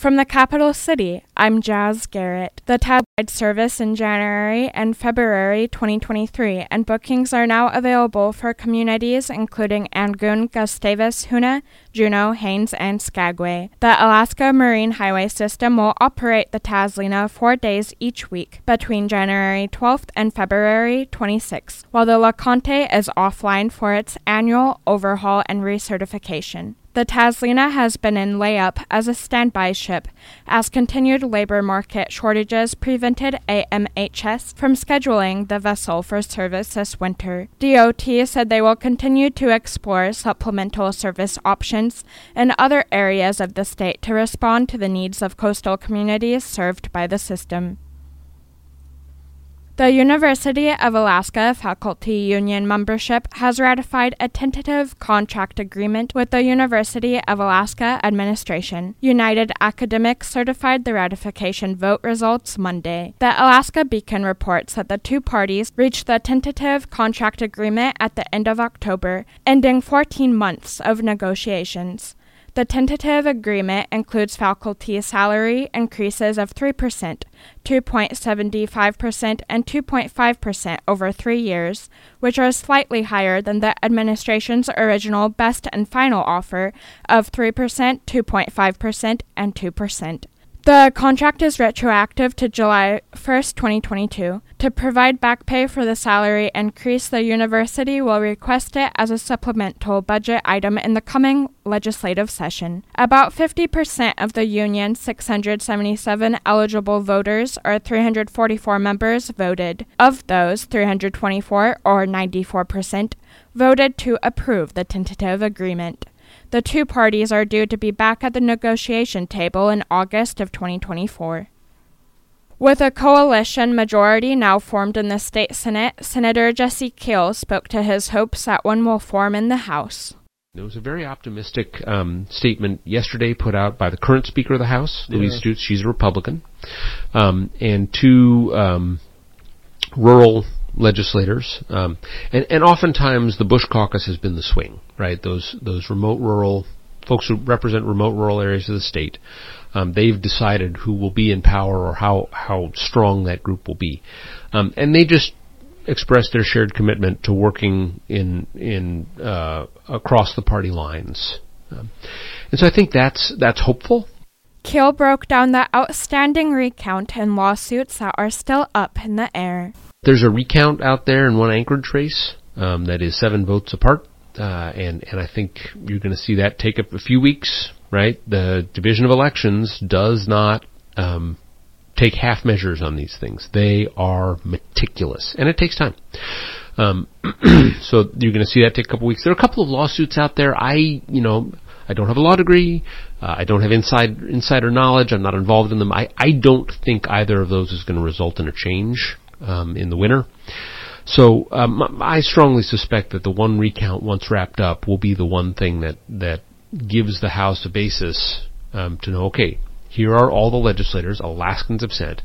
From the capital city, I'm Jazz Garrett. The tab service in January and February 2023, and bookings are now available for communities including Angoon, Gustavus, Hoonah, Juneau, Haines, and Skagway. The Alaska Marine Highway System will operate the Tazlina four days each week between January 12th and February 26th, while the LeConte is offline for its annual overhaul and recertification. The Tazlina has been in layup as a standby ship, as continued labor market shortages prevented AMHS from scheduling the vessel for service this winter. DOT said they will continue to explore supplemental service options in other areas of the state to respond to the needs of coastal communities served by the system. The University of Alaska Faculty Union membership has ratified a tentative contract agreement with the University of Alaska Administration. United Academics certified the ratification vote results Monday. The Alaska Beacon reports that the two parties reached the tentative contract agreement at the end of October, ending 14 months of negotiations. The tentative agreement includes faculty salary increases of 3%, 2.75%, and 2.5% over three years, which are slightly higher than the administration's original best and final offer of 3%, 2.5%, and 2%. The contract is retroactive to July 1, 2022. To provide back pay for the salary increase, the university will request it as a supplemental budget item in the coming legislative session. About 50% of the union's 677 eligible voters, or 344 members, voted. Of those, 324, or 94%, voted to approve the tentative agreement. The two parties are due to be back at the negotiation table in August of 2024. With a coalition majority now formed in the state Senate, Senator Jesse Kiehl spoke to his hopes that one will form in the House. There was a very optimistic um, statement yesterday put out by the current Speaker of the House, yeah. Louise Stutes. She's a Republican, um, and two um, rural legislators, um, and and oftentimes the Bush Caucus has been the swing, right? Those those remote rural folks who represent remote rural areas of the state. Um, they've decided who will be in power or how how strong that group will be, um, and they just expressed their shared commitment to working in in uh, across the party lines, um, and so I think that's that's hopeful. Kiehl broke down the outstanding recount and lawsuits that are still up in the air. There's a recount out there in one Anchorage race um, that is seven votes apart, uh, and and I think you're going to see that take up a few weeks. Right, the Division of Elections does not um, take half measures on these things. They are meticulous, and it takes time. Um, so you're going to see that take a couple weeks. There are a couple of lawsuits out there. I, you know, I don't have a law degree. Uh, I don't have inside insider knowledge. I'm not involved in them. I, I don't think either of those is going to result in a change um, in the winter. So um, I strongly suspect that the one recount, once wrapped up, will be the one thing that that gives the House a basis um, to know. Okay, here are all the legislators Alaskans have sent.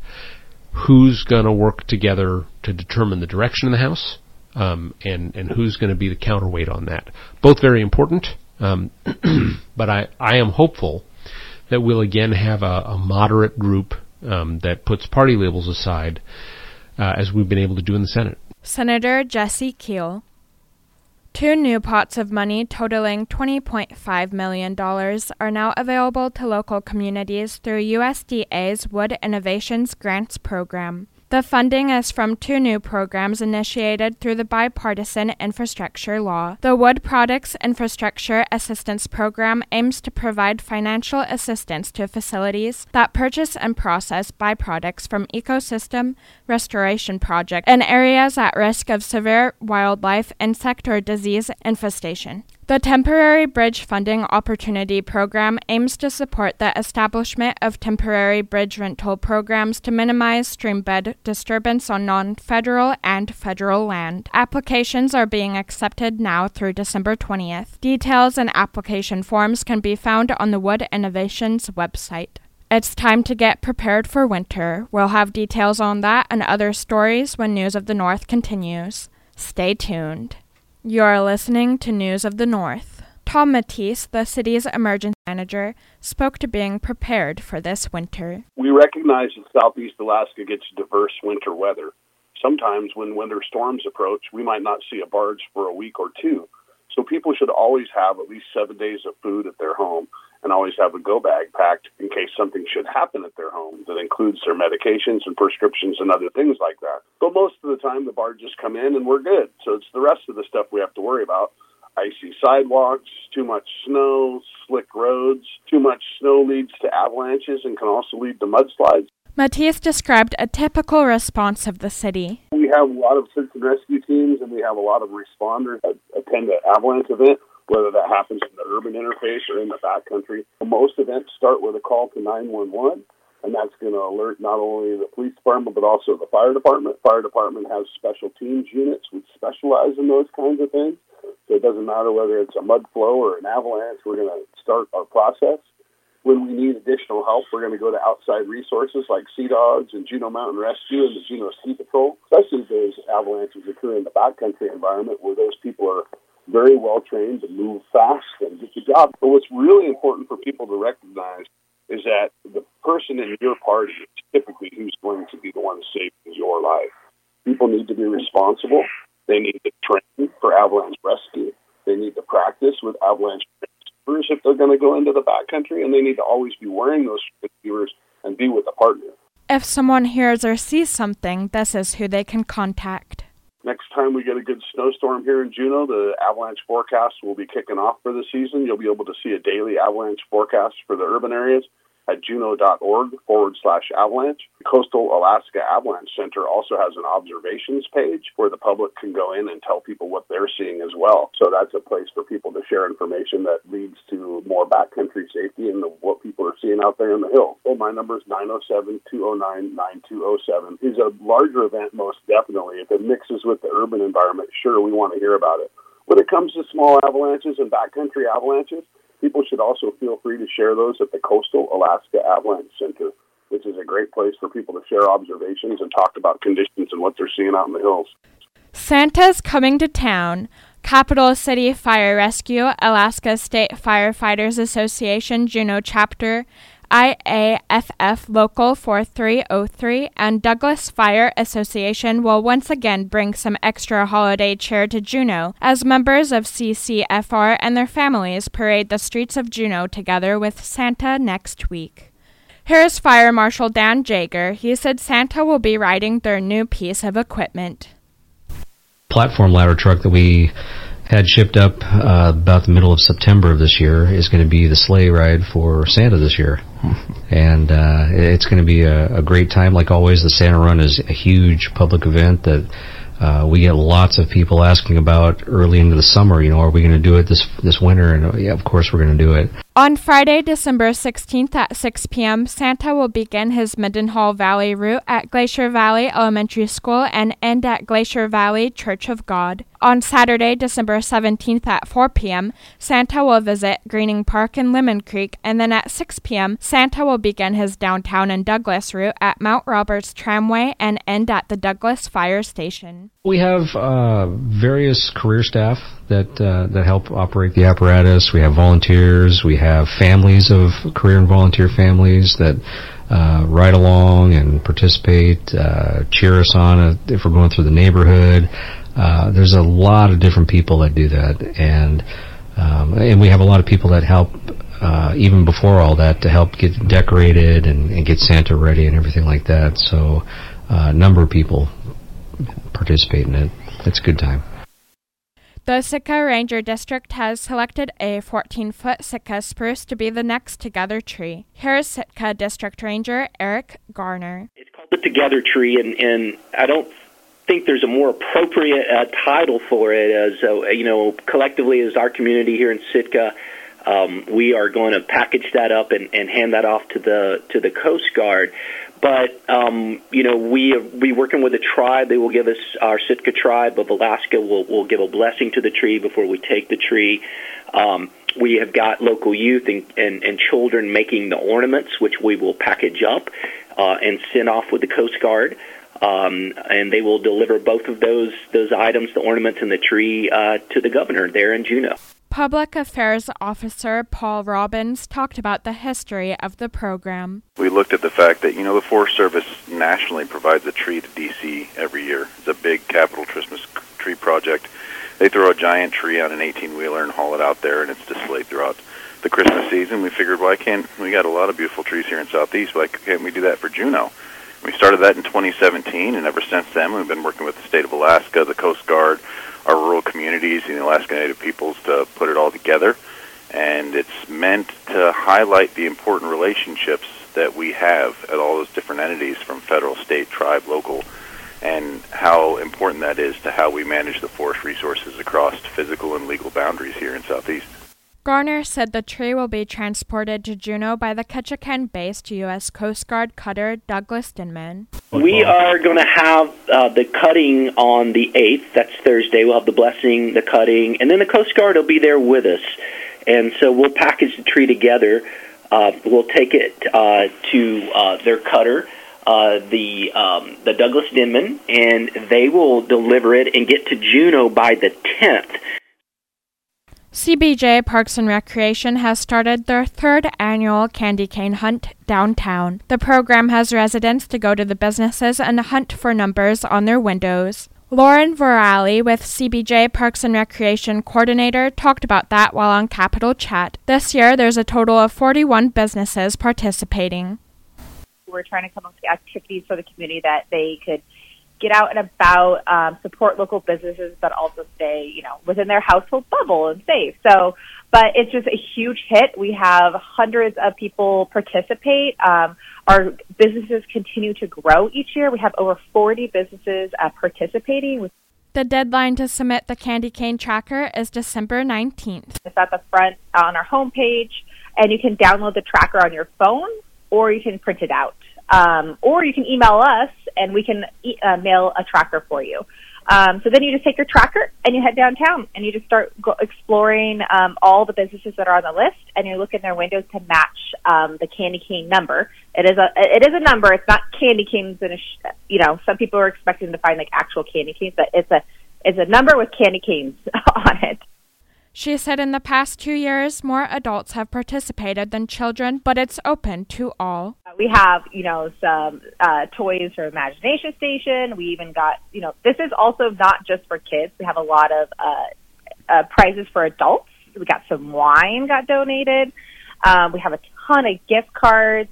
Who's going to work together to determine the direction of the House, um, and and who's going to be the counterweight on that? Both very important, um, but I I am hopeful that we'll again have a, a moderate group um, that puts party labels aside uh, as we've been able to do in the Senate. Senator Jesse Kiehl. Two new pots of money totaling $20.5 million are now available to local communities through USDA's Wood Innovations Grants Program. The funding is from two new programs initiated through the bipartisan infrastructure law. The Wood Products Infrastructure Assistance Program aims to provide financial assistance to facilities that purchase and process byproducts from ecosystem restoration projects in areas at risk of severe wildlife, insect, or disease infestation. The Temporary Bridge Funding Opportunity Program aims to support the establishment of temporary bridge rental programs to minimize streambed disturbance on non federal and federal land. Applications are being accepted now through December 20th. Details and application forms can be found on the Wood Innovations website. It's time to get prepared for winter. We'll have details on that and other stories when News of the North continues. Stay tuned. You're listening to News of the North. Tom Mattice, the city's emergency manager, spoke to being prepared for this winter. We recognize that southeast Alaska gets diverse winter weather. Sometimes when winter storms approach, we might not see a barge for a week or two. So people should always have at least seven days of food at their home and always have a go bag packed in case something should happen at their home that includes their medications and prescriptions and other things like that. But most of the time, the barges come in and we're good. So it's the rest of the stuff we have to worry about icy sidewalks, too much snow, slick roads. Too much snow leads to avalanches and can also lead to mudslides. Mattice described a typical response of the city. We have a lot of search and rescue teams and we have a lot of responders that attend an avalanche event, whether that happens in the urban interface or in the backcountry. Most events start with a call to 911 and that's going to alert not only the police department but also the fire department. Fire department has special teams units which specialize in those kinds of things. So it doesn't matter whether it's a mud flow or an avalanche, we're going to start our process. When we need additional help, we're going to go to outside resources like Sea Dogs and Juneau Mountain Rescue and the Juneau Ski Patrol, especially if those avalanches occur in the backcountry environment where those people are very well trained to move fast and get the job. But what's really important for people to recognize is that the person in your party is typically who's going to be the one saving your life. People need to be responsible. They need to train for avalanche rescue. They need to practice with avalanche receivers if they're going to go into the backcountry, and they need to always be wearing those receivers and be with a partner. If someone hears or sees something, this is who they can contact. Time we get a good snowstorm here in Juneau, the avalanche forecast will be kicking off for the season. You'll be able to see a daily avalanche forecast for the urban areas at juneau.org forward slash avalanche. Coastal Alaska Avalanche Center also has an observations page where the public can go in and tell people what they're seeing as well. So that's a place for people to share information that leads to more backcountry safety people are seeing out there in the hills. So oh, my number is 907-209-9207. It's a larger event most definitely. If it mixes with the urban environment, sure, we want to hear about it. When it comes to small avalanches and backcountry avalanches, People should also feel free to share those at the Coastal Alaska Avalanche Center, which is a great place for people to share observations and talk about conditions and what they're seeing out in the hills. Santa's coming to town. Capital City Fire Rescue, Alaska State Firefighters Association Juneau Chapter, IAFF Local 4303 and Douglas Fire Association will once again bring some extra holiday cheer to Juneau as members of CCFR and their families parade the streets of Juneau together with Santa next week. Here's Fire Marshal Dan Jager. He said Santa will be riding their new piece of equipment. Platform ladder truck that we had shipped up uh, about the middle of September of this year is going to be the sleigh ride for Santa this year, and uh, it's going to be a, a great time. Like always, the Santa Run is a huge public event that uh, we get lots of people asking about early into the summer. You know, are we going to do it this this winter? And yeah, of course we're going to do it. On Friday, December 16th at 6 p.m., Santa will begin his Mendenhall Valley route at Glacier Valley Elementary School and end at Glacier Valley Church of God. On Saturday, December 17th at 4 p.m., Santa will visit Gruening Park and Lemon Creek, and then at 6 p.m., Santa will begin his downtown and Douglas route at Mount Roberts Tramway and end at the Douglas Fire Station. We have uh, various career staff that uh, that help operate the apparatus. We have volunteers. We have families of career and volunteer families that uh, ride along and participate, uh, cheer us on if we're going through the neighborhood. Uh, there's a lot of different people that do that, and um, and we have a lot of people that help uh, even before all that to help get decorated and, and get Santa ready and everything like that. So uh, a number of people participate in it. It's a good time. The Sitka Ranger District has selected a 14 foot Sitka spruce to be the next Together tree. Here is Sitka District Ranger Eric Garner. It's called the Together tree, and, and I don't think there's a more appropriate uh, title for it as, uh, you know, collectively as our community here in Sitka. Um, we are going to package that up and, and hand that off to the to the Coast Guard. But um, you know, we we working with a tribe. They will give us our Sitka tribe of Alaska. will will give a blessing to the tree before we take the tree. Um, we have got local youth and, and, and children making the ornaments, which we will package up uh, and send off with the Coast Guard. Um, and they will deliver both of those those items, the ornaments and the tree, uh, to the governor there in Juneau. Public Affairs Officer Paul Robbins talked about the history of the program. We looked at the fact that, you know, the Forest Service nationally provides a tree to D.C. every year. It's a big capital Christmas tree project. They throw a giant tree on an 18 wheeler and haul it out there, and it's displayed throughout the Christmas season. We figured, why can't we got a lot of beautiful trees here in Southeast? Why can't we do that for Juneau? We started that in 2017, and ever since then, we've been working with the state of Alaska, the Coast Guard, our rural communities, and the Alaska Native peoples to put it all together. And it's meant to highlight the important relationships that we have at all those different entities from federal, state, tribe, local, and how important that is to how we manage the forest resources across physical and legal boundaries here in Southeast. Garner said the tree will be transported to Juneau by the Ketchikan based U.S. Coast Guard cutter Douglas Denman. We are going to have uh, the cutting on the 8th. That's Thursday. We'll have the blessing, the cutting, and then the Coast Guard will be there with us. And so we'll package the tree together. Uh, we'll take it uh, to uh, their cutter. Uh, the um, the Douglas Denman, and they will deliver it and get to Juneau by the 10th. CBJ Parks and Recreation has started their third annual candy cane hunt downtown. The program has residents to go to the businesses and hunt for numbers on their windows. Lauren Vorali with CBJ Parks and Recreation Coordinator talked about that while on Capital Chat. This year, there's a total of 41 businesses participating. We're trying to come up with activities for the community that they could get out and about, um, support local businesses, but also stay, you know, within their household bubble and safe. So, but it's just a huge hit. We have hundreds of people participate. Um, our businesses continue to grow each year. We have over 40 businesses uh, participating. The deadline to submit the candy cane tracker is December 19th. It's at the front on our homepage, and you can download the tracker on your phone or you can print it out. Um, or you can email us and we can uh, mail a tracker for you. Um, so then you just take your tracker and you head downtown and you just start go- exploring um, all the businesses that are on the list and you look in their windows to match um, the candy cane number. It is a it is a number. It's not candy canes in a sh- you know some people are expecting to find like actual candy canes, but it's a it's a number with candy canes on it. She said in the past two years, more adults have participated than children, but it's open to all. We have, you know, some uh, toys for Imagination Station. We even got, you know, this is also not just for kids. We have a lot of uh, uh, prizes for adults. We got some wine got donated. Um, we have a ton of gift cards.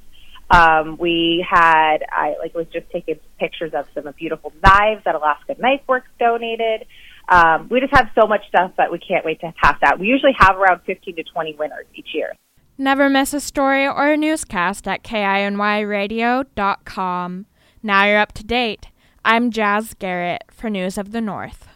Um, we had, I like was just taking pictures of some beautiful knives that Alaska Knife Works donated. Um, we just have so much stuff that we can't wait to pass out. We usually have around 15 to 20 winners each year. Never miss a story or a newscast at KINYradio.com. Now you're up to date. I'm Jazz Garrett for News of the North.